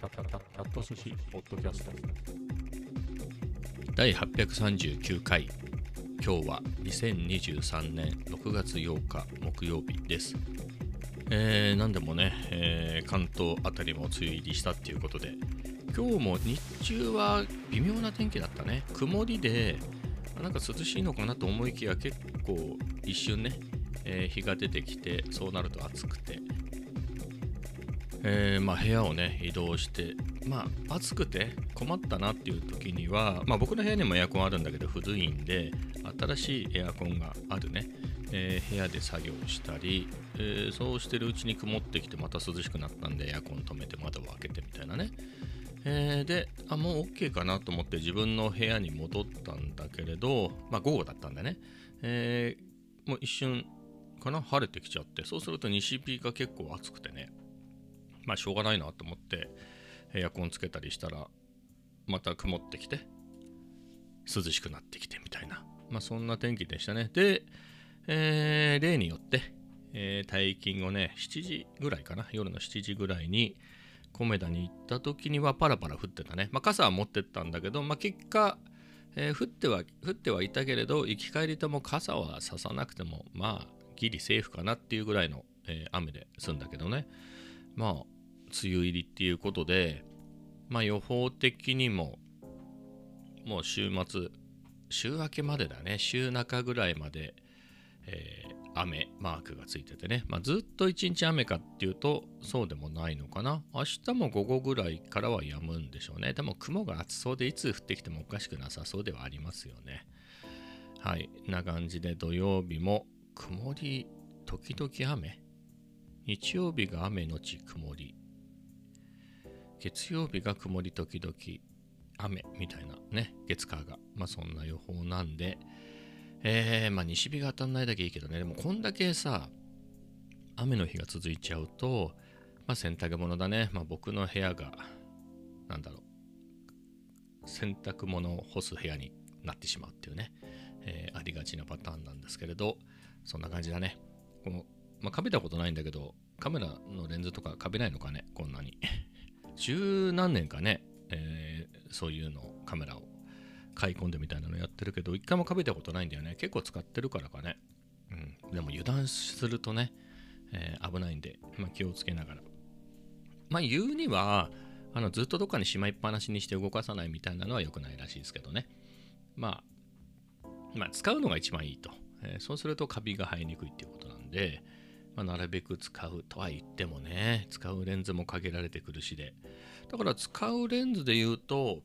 キャット寿司ポッドキャスト。第839回。今日は2023年6月8日木曜日です。えー、なんでもね、えー、関東辺りも梅雨入りしたっていうことで。今日も日中は微妙な天気だったね。曇りでなんか涼しいのかなと思いきや結構一瞬ね、えー、日が出てきてそうなると暑くて。えー、まあ、部屋をね移動してまあ暑くて困ったなっていう時には、まあ、僕の部屋にもエアコンあるんだけど古いんで新しいエアコンがあるね、えー、部屋で作業したり、えー、そうしてるうちに曇ってきてまた涼しくなったんでエアコン止めて窓を開けてみたいなね、えー、であもう OK かなと思って自分の部屋に戻ったんだけれどまあ午後だったんでね、えもう一瞬かな晴れてきちゃってそうすると西日が結構暑くてね。まあしょうがないなと思ってエアコンつけたりしたらまた曇ってきて涼しくなってきてみたいな、まあ、そんな天気でしたね。で、えー、例によって、えー、退勤後ね7時ぐらいかな夜の7時ぐらいに米田に行った時にはパラパラ降ってたね、まあ、傘は持ってったんだけど、まあ、結果、えー、降っては降ってはいたけれど行き帰りとも傘はささなくてもまあギリセーフかなっていうぐらいの、えー、雨で済んだけどね。まあ、梅雨入りっていうことで、まあ予報的にも、もう週末、週明けまでだね、週中ぐらいまで、えー、雨マークがついててね、まあ、ずっと一日雨かっていうとそうでもないのかな。明日も午後ぐらいからは止むんでしょうね。でも雲が厚そうでいつ降ってきてもおかしくなさそうではありますよね。はい。な感じで土曜日も曇り時々雨。日曜日が雨のち曇り。月曜日が曇り時々雨みたいなね、月火が。まあそんな予報なんで、えー、まあ西日が当たんないだけいいけどね、でもこんだけさ、雨の日が続いちゃうと、まあ洗濯物だね。まあ僕の部屋が、なんだろう、洗濯物を干す部屋になってしまうっていうね、えー、ありがちなパターンなんですけれど、そんな感じだね。このまあ、かべたことないんだけど、カメラのレンズとかかべないのかね、こんなに。十何年かね、えー、そういうのカメラを買い込んでみたいなのやってるけど、一回もかべたことないんだよね。結構使ってるからかね。うん。でも油断するとね、えー、危ないんで、まあ、気をつけながら。まあ言うには、あのずっとどっかにしまいっぱなしにして動かさないみたいなのは良くないらしいですけどね。まあ、まあ、使うのが一番いいと。えー、そうするとカビが生えにくいっていうことなんで、まあ、なるべく使うとは言ってもね、使うレンズも限られてくるしで。だから使うレンズで言うと、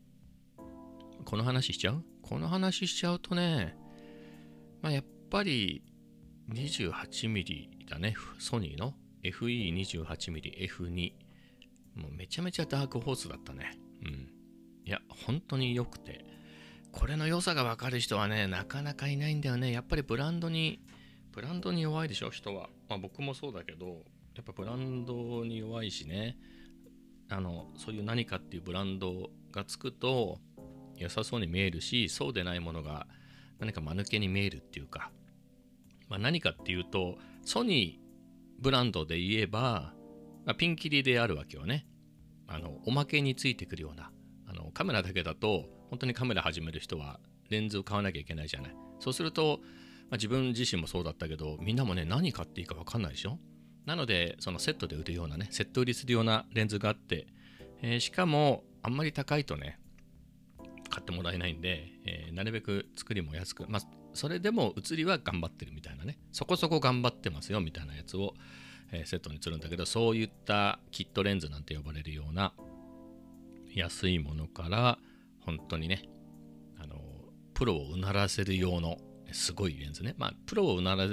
この話しちゃう？この話しちゃうとね、まあ、やっぱり 28mm だね、ソニーの？FE28mmF2。もうめちゃめちゃダークホースだったね。うん。いや、本当に良くて。これの良さがわかる人はね、なかなかいないんだよね。やっぱりブランドにブランドに弱いでしょ人は、まあ、僕もそうだけどやっぱブランドに弱いしね。あのそういう何かっていうブランドがつくと良さそうに見えるしそうでないものが何か間抜けに見えるっていうか、まあ、何かっていうとソニーブランドで言えば、まあ、ピンキリであるわけよね。あのおまけについてくるような。あのカメラだけだと本当にカメラ始める人はレンズを買わなきゃいけないじゃない。そうするとまあ、自分自身もそうだったけどみんなもね何買っていいか分かんないでしょ？なのでそのセットで売るようなねセット売りするようなレンズがあって、えー、しかもあんまり高いとね買ってもらえないんで、えー、なるべく作りも安くまあそれでも写りは頑張ってるみたいなねそこそこ頑張ってますよみたいなやつを、えー、セットにするんだけどそういったキットレンズなんて呼ばれるような安いものから本当にねあのプロをうならせる用のすごいレンズね。まあ、プロをうなら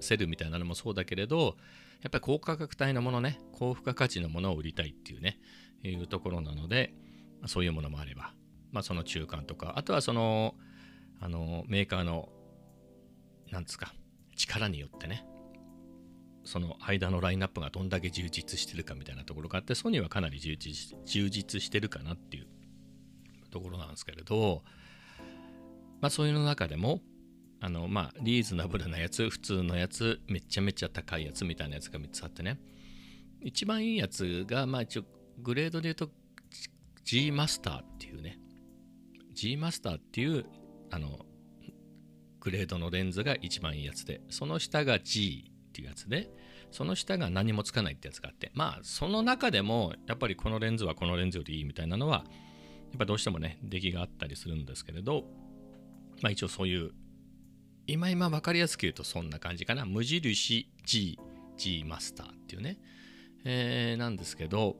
せるみたいなのもそうだけれど、やっぱり高価格帯のものね、高付加価値のものを売りたいっていうね、いうところなので、そういうものもあれば、まあ、その中間とか、あとはその、あの、メーカーの、なんですか、力によってね、その間のラインナップがどんだけ充実してるかみたいなところがあって、ソニーはかなり充実充実してるかなっていうところなんですけれど、まあそういうの中でも、あの、まあ、リーズナブルなやつ、普通のやつ、めちゃめちゃ高いやつみたいなやつが3つあってね。一番いいやつが、まあ一応、グレードで言うと G マスターっていうね G マスターっていうあのグレードのレンズが一番いいやつでその下が G っていうやつでその下が何もつかないってやつがあってまあその中でもやっぱりこのレンズはこのレンズよりいいみたいなのはやっぱどうしてもね出来があったりするんですけれどまあ一応そういう今今分かりやすく言うとそんな感じかな。無印 G G マスターっていうね、えー、なんですけど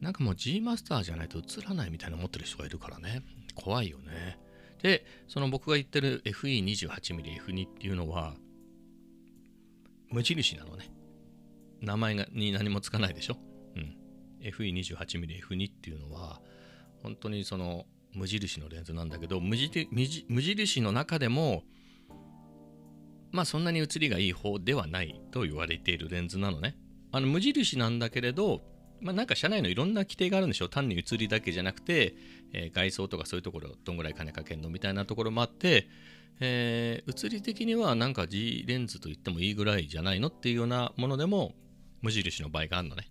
なんかもう G マスターじゃないと映らないみたいな思ってる人がいるからね。怖いよね。でその僕が言ってる FE28mmF2 っていうのは無印なのね。名前がに何もつかないでしょ、うん、FE28mmF2 っていうのは本当にその無印のレンズなんだけど無印の中でもまあそんなに写りがいい方ではないと言われているレンズなのね。あの無印なんだけれどまあなんか社内のいろんな規定があるんでしょ単に写りだけじゃなくて、えー、外装とかそういうところどんぐらい金かけんのみたいなところもあって、えー、写り的にはなんか G レンズと言ってもいいぐらいじゃないのっていうようなものでも無印の場合があるのね、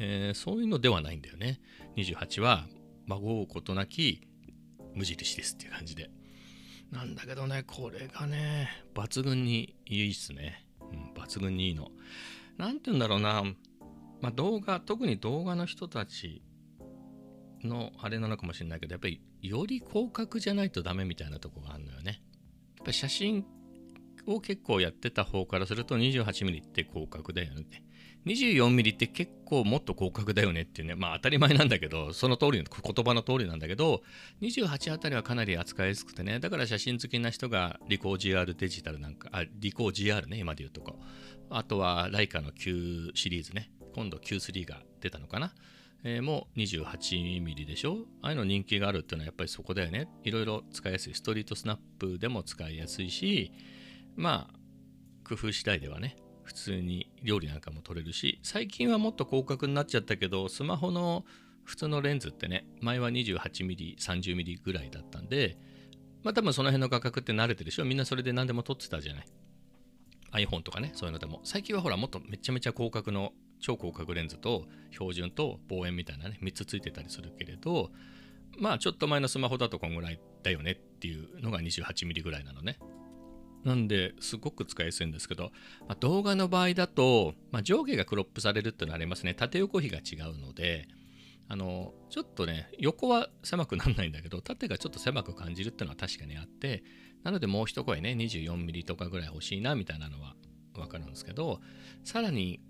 えー、そういうのではないんだよね。28は孫うことなき無印ですっていう感じで。なんだけどね、これがね、抜群にいいっすね。うん、抜群にいいの。なんて言うんだろうな、まあ、動画、特に動画の人たちのあれなのかもしれないけど、やっぱりより広角じゃないとダメみたいなとこがあるのよね。やっぱり写真を結構やってた方からすると 28mm って広角だよね。24ミリって結構もっと広角だよねっていうね、まあ当たり前なんだけど、その通りの、言葉の通りなんだけど、28あたりはかなり扱いやすくてね、だから写真好きな人がリコー GR デジタルなんか、あ、リコー GR ね、今で言うとこ。あとはライカの Q シリーズね、今度 Q3 が出たのかな。えー、もう28ミリでしょああいうの人気があるっていうのはやっぱりそこだよね。いろいろ使いやすい。ストリートスナップでも使いやすいし、まあ、工夫次第ではね、普通に料理なんかも撮れるし最近はもっと広角になっちゃったけどスマホの普通のレンズってね前は 28mm30mm ぐらいだったんでまあ多分その辺の画角って慣れてるでしょ。みんなそれで何でも撮ってたじゃない。iPhone とかねそういうのでも。最近はほらもっとめちゃめちゃ広角の超広角レンズと標準と望遠みたいなね3つついてたりするけれどまあちょっと前のスマホだとこんぐらいだよねっていうのが 28mm ぐらいなのね。なんですごく使いやすいんですけど、まあ、動画の場合だと、まあ、上下がクロップされるっていうのはありますね。縦横比が違うので、あのちょっとね、横は狭くならないんだけど、縦がちょっと狭く感じるっていうのは確かにあって、なのでもう一声ね、24ミリとかぐらい欲しいなみたいなのはわかるんですけど、さらに、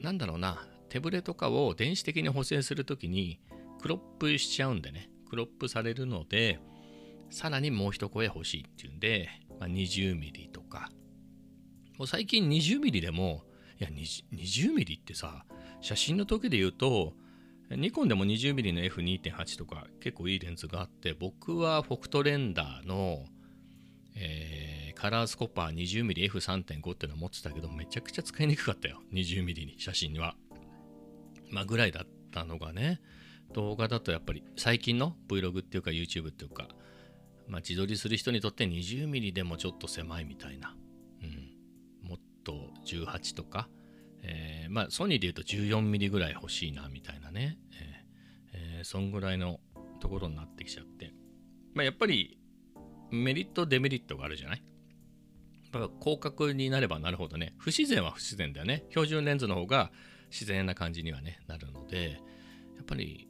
なんだろうな、手ぶれとかを電子的に補正するときにクロップしちゃうんでね、クロップされるので、さらにもう一声欲しいっていうんで、ま、20ミリとか。もう最近20ミリでもいや 20, 20ミリってさ写真の時で言うとニコンでも20ミリの F2.8 とか結構いいレンズがあって僕はフォクトレンダーの、えー、カラースコッパー 20mmF3.5 っていうのを持ってたけどめちゃくちゃ使いにくかったよ 20mm に写真には。まあぐらいだったのがね。動画だとやっぱり最近の Vlog っていうか YouTube っていうかまあ、自撮りする人にとって20ミリでもちょっと狭いみたいな、うん、もっと18とか、えー、まあ、ソニーで言うと14ミリぐらい欲しいなみたいなね、えー、えー、そんぐらいのところになってきちゃって、まあ、やっぱりメリットデメリットがあるじゃない？広角になればなるほどね。不自然は不自然だよね。標準レンズの方が自然な感じにはねなるのでやっぱり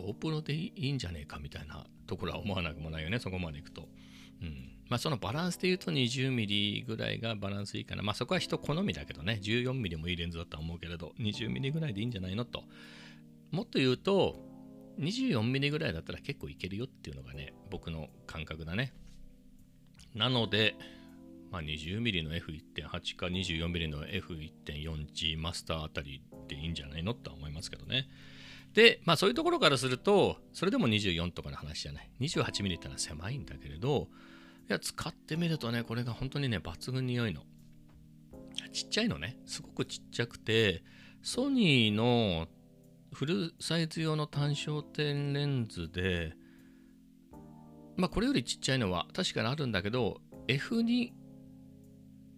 GoPro でいいんじゃねえかみたいなところは思わなくもないよね、そこまでいくと。うん。まあそのバランスで言うと 20mm ぐらいがバランスいいかな。まあそこは人好みだけどね、14mm もいいレンズだとは思うけれど、20mm ぐらいでいいんじゃないのと。もっと言うと、24mm ぐらいだったら結構いけるよっていうのがね、僕の感覚だね。なので、まあ、20mm の F1.8 か 24mm の F1.4G マスターあたりでいいんじゃないのとは思いますけどね。で、まあそういうところからすると、それでも24とかの話じゃない。28ミリってのは狭いんだけれど、いや、使ってみるとね、これが本当にね、抜群に良いの。ちっちゃいのね。すごくちっちゃくて、ソニーのフルサイズ用の単焦点レンズで、まあこれよりちっちゃいのは確かにあるんだけど、F2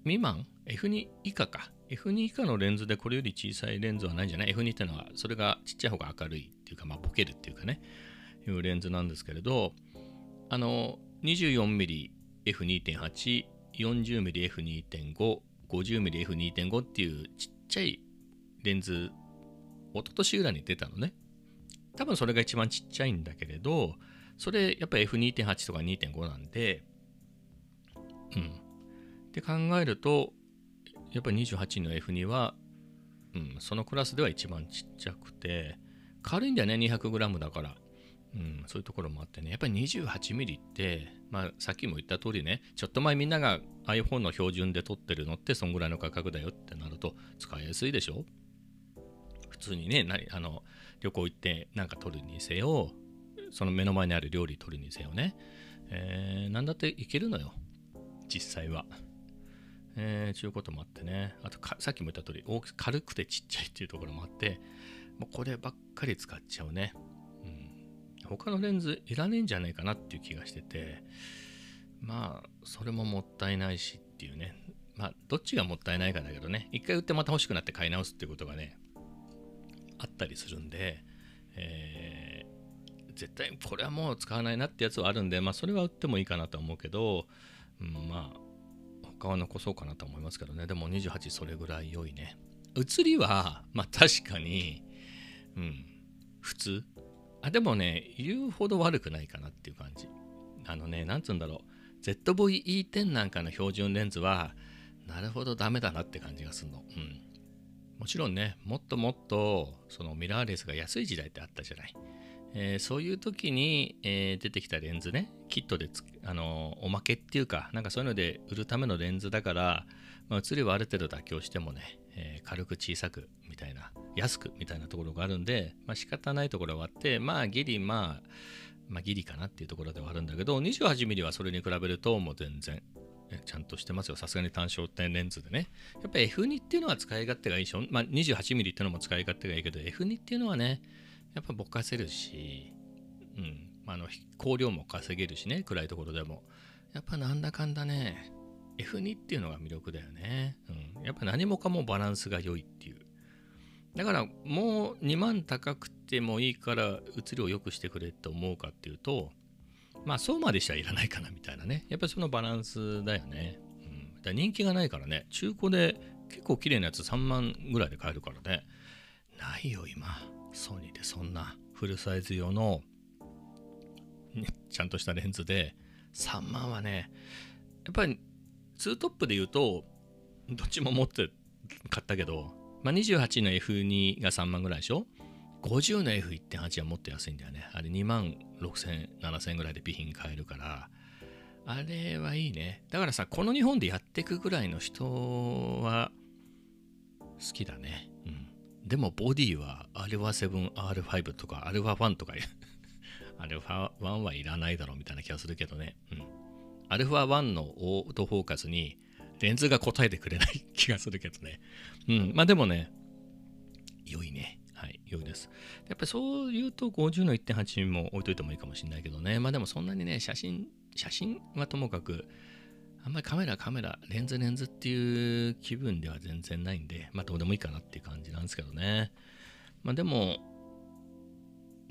未満？F2 以下か F2 以下のレンズでこれより小さいレンズはないんじゃない ?F2 ってのはそれがちっちゃい方が明るいっていうか、まあ、ボケるっていうかねいうレンズなんですけれどあの 24mm F2.8 40mm F2.5 50mm F2.5 っていうちっちゃいレンズ一昨年ぐらいに出たのね多分それが一番ちっちゃいんだけれどそれやっぱ F2.8 とか2.5なんでうんって考えるとやっぱり28の F2 は、うん、そのクラスでは一番ちっちゃくて軽いんだよね 200g だから。うん、そういうところもあってね、やっぱり 28mm って、まあ、さっきも言った通りね、ちょっと前みんなが iPhone の標準で撮ってるのって、そんぐらいの価格だよってなると、使いやすいでしょ？普通にね、あの旅行行ってなんか撮るにせよ、その目の前にある料理撮るにせよね、えー、なんだっていけるのよ、実際は。えー、ちゅうこともあってね、あとさっきも言った通り、大き軽くてちっちゃいっていうところもあって、もうこればっかり使っちゃうね。うん。他のレンズいらねえんじゃないかなっていう気がしててまあそれももったいないしっていうね。まあどっちがもったいないかだけどね。一回売ってまた欲しくなって買い直すっていうことがねあったりするんで、えー、絶対これはもう使わないなってやつはあるんでまあそれは売ってもいいかなと思うけど、うん、まあ他は残そうかなと思いますけどね。でも28それぐらい良いね。写りはまあ確かにうん普通。あでもね言うほど悪くないかなっていう感じ。あのねなんつうんだろう。ZVE10 なんかの標準レンズはなるほどダメだなって感じがするの。うん。もちろんねもっともっとそのミラーレスが安い時代ってあったじゃない、えー、そういう時に、えー、出てきたレンズねキットであのおまけっていうかなんかそういうので売るためのレンズだから、まあ、写りはある程度妥協してもね、え、軽く小さくみたいな安くみたいなところがあるんで、まあ、仕方ないところはあって、まあギリ、まあ、まあギリかなっていうところではあるんだけど、28mm はそれに比べるともう全然ちゃんとしてますよ。さすがに単焦点レンズでね。やっぱ F2 っていうのは使い勝手がいいでし、まあ、28mm っていうのも使い勝手がいいけど、F2 っていうのはね、やっぱぼかせるし、うん、あの光量も稼げるしね、暗いところでも。やっぱなんだかんだね、F2 っていうのが魅力だよね。うん、やっぱ何もかもバランスが良いっていう。だからもう2万高くてもいいから写りを良くしてくれって思うかっていうとまあそうまでしちゃいらないかなみたいなね。やっぱりそのバランスだよね、うん、だ人気がないからね。中古で結構綺麗なやつ3万ぐらいで買えるからね。ないよ今。ソニーでそんなフルサイズ用の、ね、ちゃんとしたレンズで3万はねやっぱり2トップで言うとどっちも持って買ったけどまあ、28の F2 が3万ぐらいでしょ？50の F1.8 はもっと安いんだよね。あれ2万6000、7000ぐらいで備品買えるから、あれはいいね。だからさ、この日本でやっていくぐらいの人は好きだね。うん。でもボディは α7、R5 とか α1 とか α1 はいらないだろうみたいな気がするけどね。うん。α1 のオートフォーカスにレンズが答えてくれない気がするけどね。うん。まあでもね、良いね。はい、良いです。やっぱりそう言うと50の1.8も置いといてもいいかもしれないけどね。まあでもそんなにね、写真、写真はともかく、 あんまりカメラカメラ、レンズレンズっていう気分では全然ないんで、まあどうでもいいかなっていう感じなんですけどね。まあでも、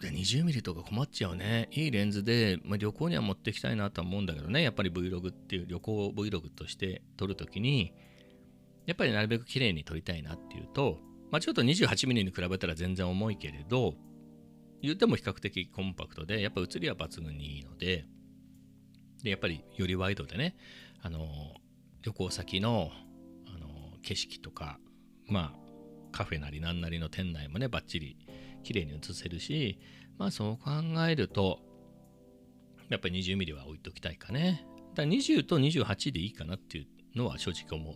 で 20mm とか困っちゃうね。いいレンズで、まあ、旅行には持ってきたいなとは思うんだけどね。やっぱり Vlog っていう旅行 Vlog として撮るときに、やっぱりなるべく綺麗に撮りたいなっていうと、まあ、ちょっと 28mm に比べたら全然重いけれど、言っても比較的コンパクトで、やっぱ写りは抜群にいいので、で、やっぱりよりワイドでね、あの、旅行先のあの景色とか、まあ、カフェなりなんなりの店内もね、バッチリ綺麗に写せるし、まあそう考えると、やっぱり 20mm は置いときたいかね。だから20と28でいいかなっていうのは正直思う。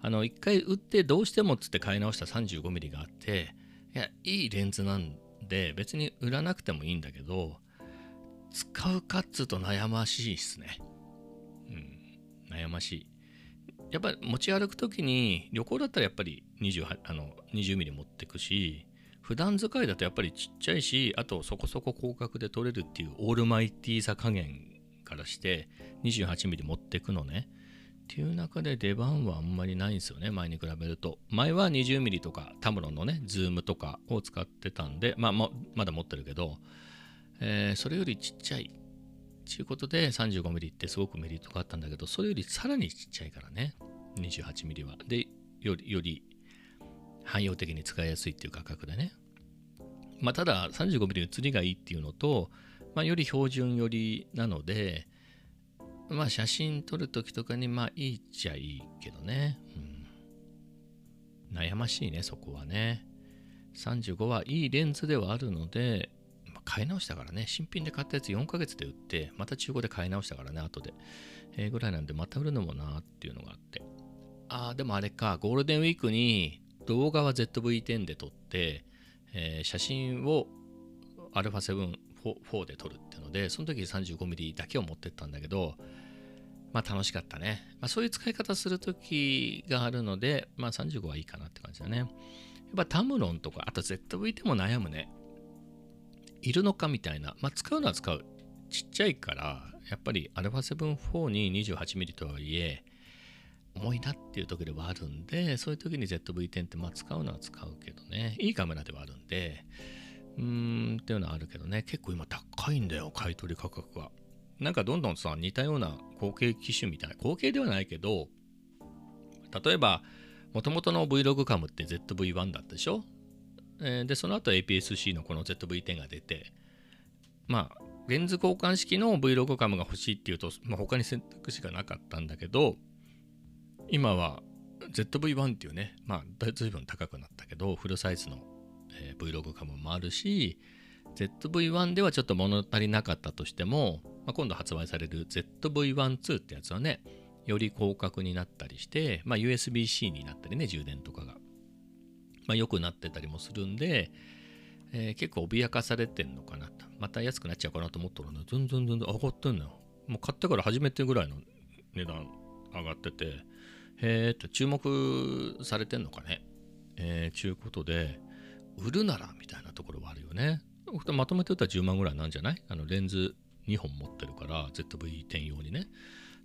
あの、一回売ってどうしてもっつって買い直した 35mm があって、いや、いいレンズなんで別に売らなくてもいいんだけど、使うかっつうと悩ましいっすね。悩ましい。やっぱり持ち歩くときに旅行だったらやっぱり28あの 20mm 持ってくし普段使いだとやっぱりちっちゃいしあとそこそこ広角で撮れるっていうオールマイティーさ加減からして 28mm 持ってくのねっていう中で出番はあんまりないんですよね、前に比べると。前は 20mm とかタムロンのね、ズームとかを使ってたんで、まあ、ままだ持ってるけど、えーそれよりちっちゃい。ちゅうことで 35mm ってすごくメリットがあったんだけど、それよりさらにちっちゃいからね、28mm は。で、より、より汎用的に使いやすいっていう価格でね。まあ、ただ 35mm 写りがいいっていうのと、まあ、より標準寄りなので、まあ写真撮るときとかにまあいいっちゃいいけどね、うん。悩ましいね、そこはね。35はいいレンズではあるので、買い直したからね、新品で買ったやつ4ヶ月で売って、また中古で買い直したからね、後で。えーぐらいなんで、また売るのもなっていうのがあって。ああ、でもあれか、ゴールデンウィークに動画は ZV-10 で撮って、えー写真を α7-4 で撮るっていうので、その時 35mm だけを持ってったんだけど、まあ楽しかったね。まあそういう使い方する時があるので、まあ35はいいかなって感じだね。やっぱタムロンとか、あと ZV でも悩むね。いるのかみたいな。まあ使うのは使う。ちっちゃいから、やっぱり α7-4 に 28mm とはいえ、重いなっていう時ではあるんで、そういう時に ZV-10 ってまあ使うのは使うけどね。いいカメラではあるんで、うーんっていうのはあるけどね。結構今高いんだよ、買い取り価格が。なんかどんどんさ、似たような後継機種みたいな、後継ではないけど、例えば、もともとの Vlog カムって ZV-1 だったでしょ、えーで、その後 APS-C のこの ZV-10 が出て、まあ、レンズ交換式の Vlog カムが欲しいっていうと、まあ、他に選択肢がなかったんだけど、今は ZV-1 っていうね、まあ、随分高くなったけど、フルサイズの、えー Vlog カムもあるし、ZV-1 ではちょっと物足りなかったとしても、まあ、今度発売される ZV-12 ってやつはね、より広角になったりして、まあ、USB-C になったりね、充電とかが。まあ、良くなってたりもするんで、えー結構脅かされてんのかなと。また安くなっちゃうかなと思ったらね、全然全然上がってんのよ。もう買ってから初めてぐらいの値段上がってて、へーって注目されてんのかね。えー、ちゅうことで、売るならみたいなところはあるよね。まとめて売ったら10万ぐらいなんじゃない？あのレンズ2本持ってるから ZV-10 用にね。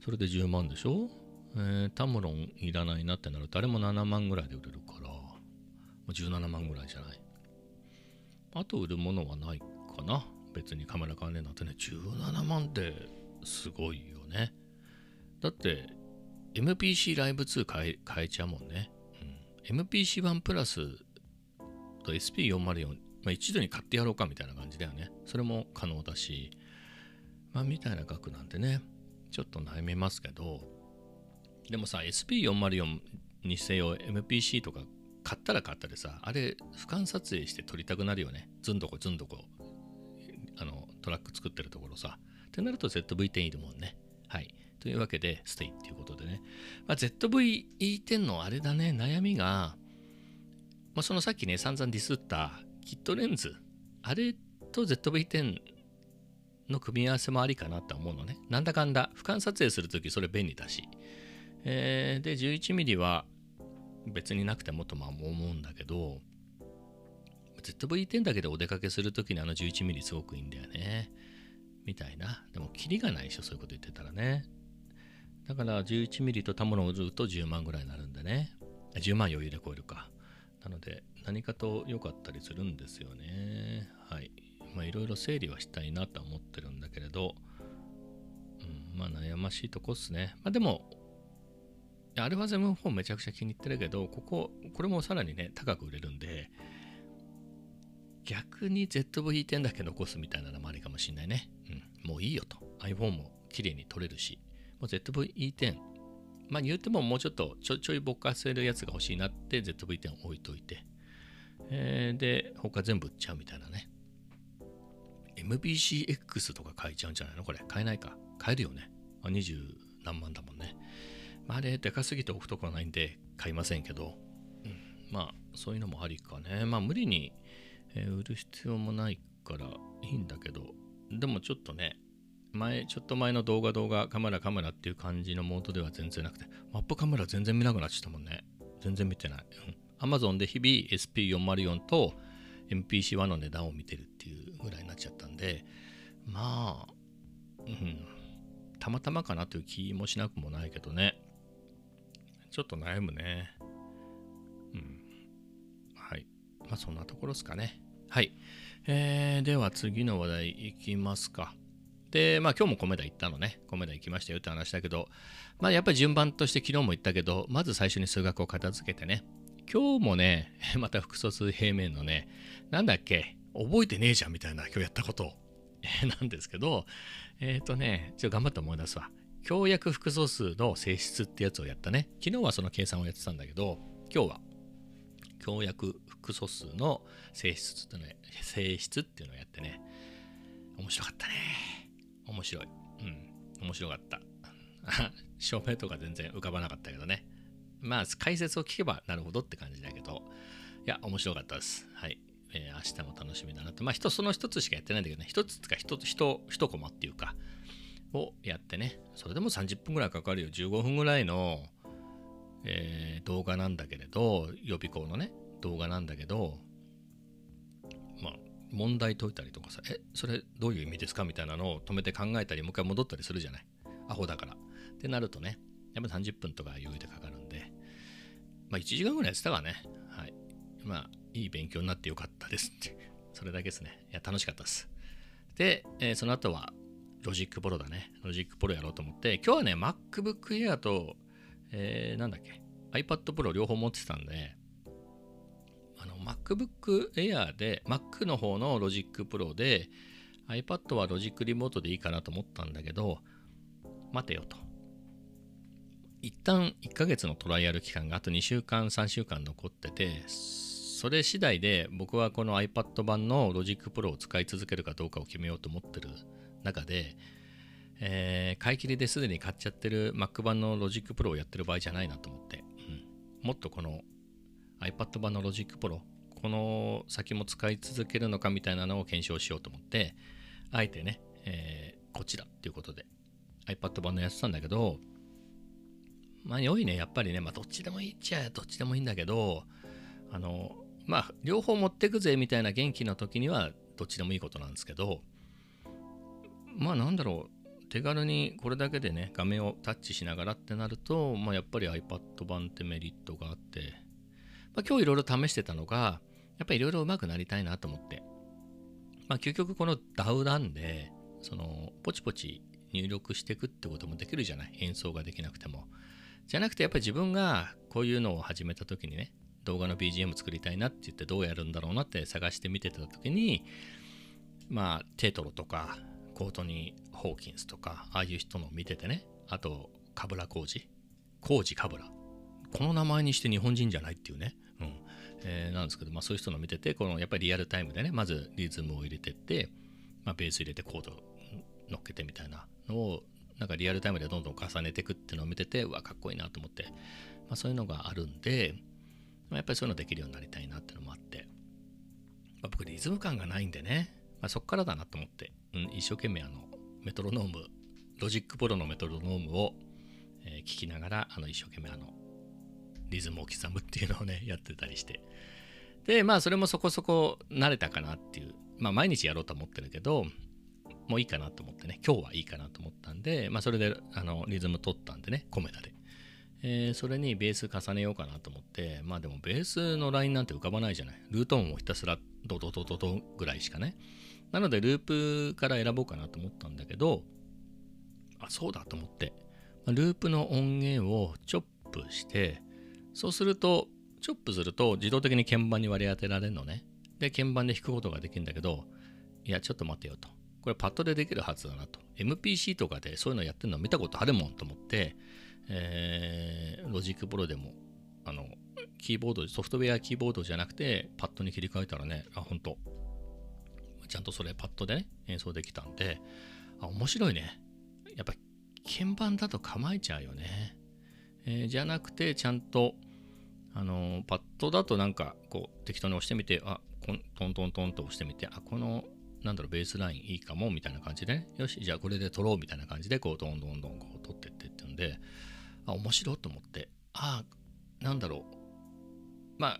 それで10万でしょ、えータムロンいらないなってなるとあれも7万ぐらいで売れるから、17万ぐらいじゃない。あと売るものはないかな。別にカメラ関連なんてね、17万ってすごいよね。だって、MPC ライブ2変え変えちゃうもんね。うん、MPC1 プラスと SP404、まあ、一度に買ってやろうかみたいな感じだよね。それも可能だし、まあ、みたいな額なんてね、ちょっと悩みますけど、でもさ、SP404 にせよ MPC とか買ったら買ったでさ、あれ、俯瞰撮影して撮りたくなるよね。ずんどこずんどこ、あの、トラック作ってるところさ。ってなると ZV-10 いるもんね。はい。というわけで、ステイっていうことでね。まあ、ZV-10 のあれだね、悩みが、まあ、そのさっきね、散々ディスったキットレンズ、あれと ZV-10 の組み合わせもありかなって思うのね。なんだかんだ、俯瞰撮影するときそれ便利だし。えーで、11mm は別になくてもとまあ思うんだけど、ZV-10 だけでお出かけするときにあの 11mm すごくいいんだよね。みたいな。でも、キリがないでしょ、そういうこと言ってたらね。だから 11mm とタモロを売ると10万ぐらいになるんでね。10万余裕で超えるか。なので、何かと良かったりするんですよね。はい。まあ、いろいろ整理はしたいなとは思ってるんだけれど、うん、まあ、悩ましいとこっすね。まあ、でも、アルファ7-4めちゃくちゃ気に入ってるけど、ここ、これもさらにね、高く売れるんで、逆に ZV-10 だけ残すみたいなのもありかもしれないね。うん、もういいよと。iPhone も綺麗に撮れるし、もう ZV-10、まあ言ってももうちょっとちょちょいぼかせるやつが欲しいなって ZV-10 置いといて、えーで、他全部売っちゃうみたいなね。MBCX とか買えちゃうんじゃないの？これ。買えないか。買えるよね。あ、20何万だもんね。まあ、あれ、でかすぎて置くとこはないんで買いませんけど、うん、まあ、そういうのもありかね。まあ、無理に、えー売る必要もないからいいんだけど、でもちょっとね、前、ちょっと前の動画動画、カメラカメラっていう感じのモードでは全然なくて、マップカメラ全然見なくなっちゃったもんね。全然見てない。うん、Amazon で日々 SP404 と MPC1 の値段を見てるっていうぐらいになっちゃったんで、まあ、うん、たまたまかなという気もしなくもないけどね。ちょっと悩むね。うん。はい。まあそんなところですかね。はい。えー、では次の話題いきますか。で、まあ今日も米田行ったのね。米田行きましたよって話だけど、まあやっぱり順番として昨日も言ったけど、まず最初に数学を片付けてね。今日もね、また複素数平面のね、なんだっけ、覚えてねえじゃんみたいな今日やったことを なんですけど、えっ、ー、とね、ちょっと頑張って思い出すわ。強約複素数の性質ってやつをやったね。昨日はその計算をやってたんだけど、今日は強約複素数の性質ってね、性質っていうのをやってね、面白かったね。面白い。うん、面白かった。照明とか全然浮かばなかったけどね。まあ、解説を聞けばなるほどって感じだけど、いや、面白かったです。はい。えー、明日も楽しみだなと。まあ、人その一つしかやってないんだけどね、一つつか一、一、一コマっていうか、をやってね、それでも30分ぐらいかかるよ。15分ぐらいの、えー、動画なんだけれど、予備校のね、動画なんだけど、まあ、問題解いたりとかさ、え、それどういう意味ですか？みたいなのを止めて考えたり、もう一回戻ったりするじゃない。アホだから。ってなるとね、やっぱ30分とか余裕でかかるんで、まあ1時間ぐらいやってたからね。はい。まあ、いい勉強になってよかったですって。それだけですね。いや、楽しかったです。で、えー、その後は、 Logic Pro だね。 Logic Pro やろうと思って、今日はね、MacBook Air と、えー、なんだっけ、iPad Pro 両方持ってたんで、あの、MacBook Air で、Mac の方の Logic Pro で、iPad は Logic Remote でいいかなと思ったんだけど、待てよと。一旦1ヶ月のトライアル期間があと2週間、3週間残ってて、それ次第で僕はこの iPad 版のロジックプロを使い続けるかどうかを決めようと思ってる中で、えー、買い切りですでに買っちゃってる Mac 版のロジックプロをやってる場合じゃないなと思って、うん、もっとこの iPad 版のロジックプロこの先も使い続けるのかみたいなのを検証しようと思ってあえてね、えー、こちらっていうことで iPad 版のやってたんだけどまあ良いねやっぱりねまあどっちでもいいっちゃどっちでもいいんだけどあのまあ両方持ってくぜみたいな元気な時にはどっちでもいいことなんですけどまあなんだろう手軽にこれだけでね画面をタッチしながらってなると、まあ、やっぱり iPad 版ってメリットがあって、まあ、今日いろいろ試してたのがやっぱりいろいろ上手くなりたいなと思って。まあ究極この DAW なんでそのポチポチ入力していくってこともできるじゃない？演奏ができなくても。じゃなくてやっぱり自分がこういうのを始めた時にね動画の BGM 作りたいなって言ってどうやるんだろうなって探して見てた時にまあテトロとかコートニー・ホーキンスとかああいう人の見ててね。あとカブラコージ。コージカブラ。この名前にして日本人じゃないっていうね、うん。えー、なんですけど、まあ、そういう人の見ててこのやっぱりリアルタイムでねまずリズムを入れてって、まあ、ベース入れてコード乗っけてみたいなのをなんかリアルタイムでどんどん重ねていくっていうのを見ててうわかっこいいなと思って、まあ、そういうのがあるんで、まあ、やっぱりそういうのできるようになりたいなっていうのもあって、まあ、僕リズム感がないんでね、まあ、そっからだなと思って、ん、一生懸命あのメトロノーム Logic Pro のメトロノームを、えー、聞きながらあの一生懸命あのリズムを刻むっていうのをね やってたりしてでまあそれもそこそこ慣れたかなっていうまあ毎日やろうと思ってるけどもういいかなと思ってね、今日はいいかなと思ったんで、まあそれであのリズム取ったんでね、コメダで。えー、それにベース重ねようかなと思って、まあでもベースのラインなんて浮かばないじゃない。ルート音をひたすらドドドドドぐらいしかね。なのでループから選ぼうかなと思ったんだけど、あ、そうだと思って、ループの音源をチョップして、そうすると、チョップすると自動的に鍵盤に割り当てられるのね。で、鍵盤で弾くことができるんだけど、いや、ちょっと待てよと。これパッドでできるはずだなと。MPC とかでそういうのやってるの見たことあるもんと思って、えー、 Logic Pro でも、あの、キーボード、ソフトウェアキーボードじゃなくて、パッドに切り替えたらね、あ、本当ちゃんとそれパッドでね、演奏できたんで、あ、面白いね。やっぱ、鍵盤だと構えちゃうよね。えー、じゃなくて、ちゃんと、あのパッドだとなんか、こう、適当に押してみて、あ、トントントンと押してみて、あ、このなんだろう、ベースラインいいかも、みたいな感じでね、よし、じゃあこれで録ろう、みたいな感じで、こう、どんどんどんこう録ってってってんで、あ、面白いと思って、あ、なんだろう、まあ、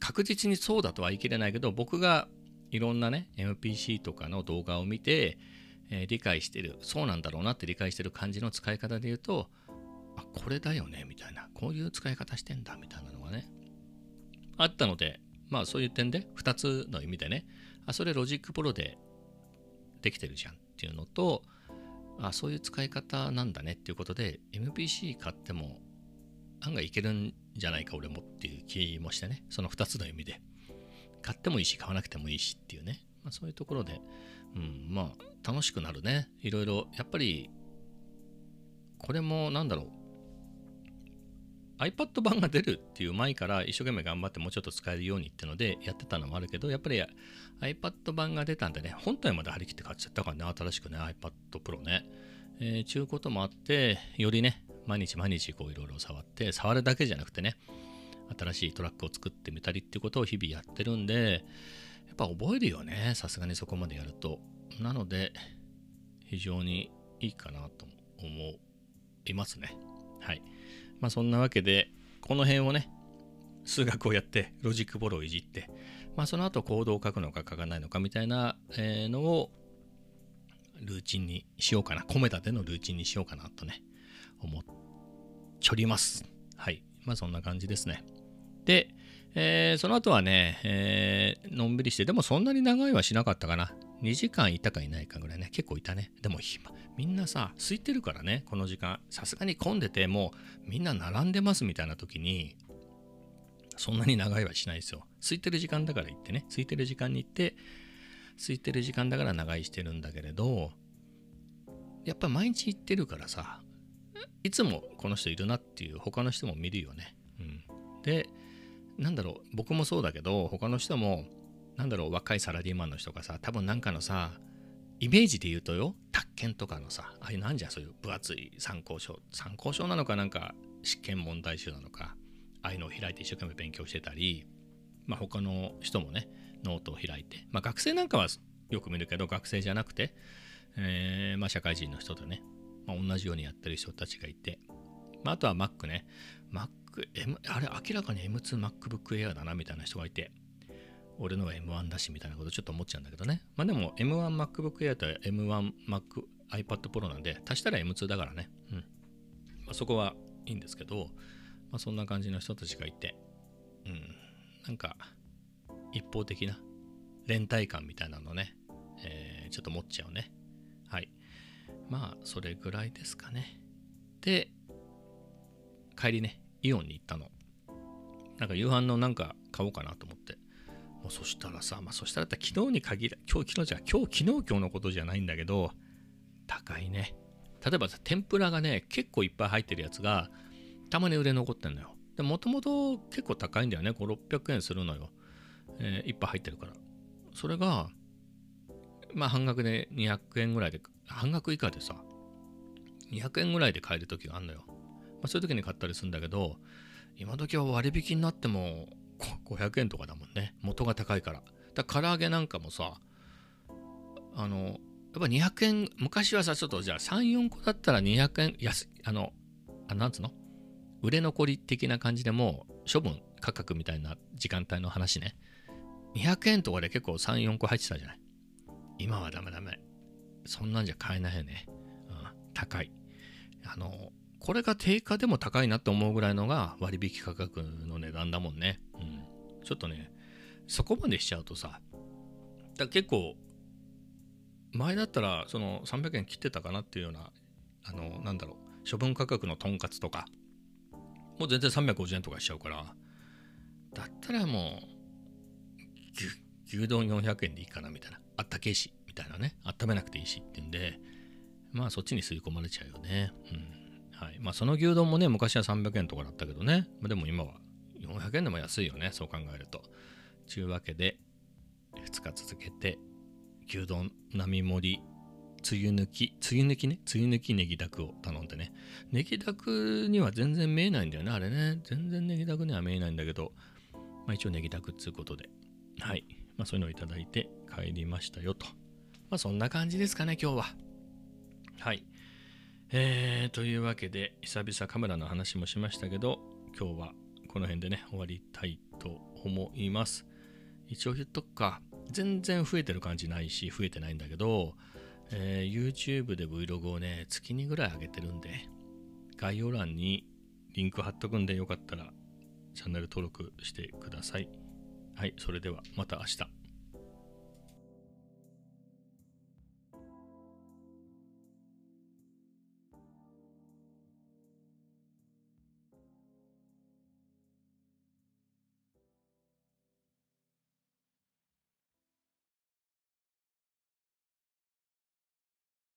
確実にそうだとは言い切れないけど、僕がいろんなね、MPC とかの動画を見て、えー、理解してる、そうなんだろうなって理解してる感じの使い方で言うと、あこれだよねみたいなこういう使い方してんだみたいなのがねあったのでまあそういう点で2つの意味でねあそれ Logic Pro でできてるじゃんっていうのとあそういう使い方なんだねっていうことで MPC 買っても案外いけるんじゃないか俺もっていう気もしてねその2つの意味で。買ってもいいし買わなくてもいいしっていうね、まあ、そういうところで、うん、まあ楽しくなるね。いろいろやっぱりこれもなんだろう。iPad 版が出るっていう前から一生懸命頑張ってもうちょっと使えるようにってのでやってたのもあるけどやっぱり iPad 版が出たんでね本体まで張り切って買っちゃったからね新しくね iPad Pro ね。え、ちゅうこともあってよりね毎日毎日こういろいろ触って触るだけじゃなくてね新しいトラックを作ってみたりっていうことを日々やってるんでやっぱ覚えるよね。さすがにそこまでやると。なので非常にいいかなと思いますね。はい。まあそんなわけでこの辺をね数学をやってロジックボロをいじってまあその後コードを書くのか書かないのかみたいなのをルーチンにしようかな。込め立てのルーチンにしようかなとね思っちょります。はい。まあそんな感じですね。で、えー、その後はね、えー、のんびりしてでもそんなに長いはしなかったかな2時間いたかいないかぐらいね結構いたねでも暇みんなさ、空いてるからね、この時間。さすがに混んでて、もうみんな並んでますみたいな時に、そんなに長いはしないですよ。空いてる時間だから行ってね、空いてる時間に行って、空いてる時間だから長居してるんだけれど、やっぱ毎日行ってるからさ、いつもこの人いるなっていう他の人も見るよね。うん。で、なんだろう、僕もそうだけど、他の人も、なんだろう、若いサラリーマンの人がさ、多分なんかのさ、イメージで言うとよ、宅建とかのさ、ああいうなんじゃそういう分厚い参考書、参考書なのかなんか試験問題集なのか、ああいうのを開いて一生懸命勉強してたり、まあ他の人もね、ノートを開いて、まあ学生なんかはよく見るけど、学生じゃなくて、えー、まあ社会人の人とね、まあ、同じようにやってる人たちがいて、まあ、あとは Mac ね、Mac、M、あれ明らかに M2MacBook Air だなみたいな人がいて、俺のは M1 だしみたいなことちょっと思っちゃうんだけどね。まあでも M1MacBook Air と M1Mac iPad Pro なんで足したら M2 だからね。うん。まあ、そこはいいんですけど、まあ、そんな感じの人たちがいて、うん。なんか一方的な連帯感みたいなのね、えー、ちょっと持っちゃうね。はい。まあそれぐらいですかね。で、帰りね、イオンに行ったの。なんか夕飯のなんか買おうかなと思って。もうそしたらさ、まあ、そしたら昨日に限ら、今日、昨日じゃ、今日、昨日、今日のことじゃないんだけど、高いね。例えばさ、天ぷらがね、結構いっぱい入ってるやつが、たまに売れ残ってんのよ。で、もともと結構高いんだよね。5、600円するのよ。えー、いっぱい入ってるから。それが、まあ半額で200円ぐらいで、半額以下でさ、200円ぐらいで買える時があるのよ。まあ、そういう時に買ったりするんだけど、今時は割引になっても500円とかだもんね。元が高いから。だから唐揚げなんかもさあのやっぱ200円昔はさちょっとじゃあ34個だったら200円安あのあなんつうの？売れ残り的な感じでもう処分価格みたいな時間帯の話ね。200円とかで結構34個入ってたじゃない？今はダメダメ。そんなんじゃ買えないよね、うん、高い。あのこれが定価でも高いなって思うぐらいのが割引価格の値段だもんね。うん。ちょっとね、そこまでしちゃうとさ、だ結構、前だったらその300円切ってたかなっていうような、あの、なんだろう、処分価格のとんかつとか、もう全然350円とかしちゃうから、だったらもう、牛丼400円でいいかなみたいな。あったけえし、みたいなね。温めなくていいしっていうんで、まあそっちに吸い込まれちゃうよね。うん。はいまあ、その牛丼もね、昔は300円とかだったけどね、までも今は400円でも安いよね、そう考えると。ちゅうわけで、2日続けて、牛丼並盛り、つゆ抜き、つゆ抜きね、つゆ抜きネギダクを頼んでね。ネギダクには全然見えないんだよね、あれね。全然ネギダクには見えないんだけど、まあ一応ネギダクっつうことで、はい。まあそういうのをいただいて帰りましたよと。まあそんな感じですかね、今日は。はい。えー、というわけで久々カメラの話もしましたけど今日はこの辺でね終わりたいと思います一応言っとくか全然増えてる感じないし増えてないんだけど、えー、YouTube で Vlog をね月にぐらい上げてるんで概要欄にリンク貼っとくんでよかったらチャンネル登録してください。はい、それではまた明日。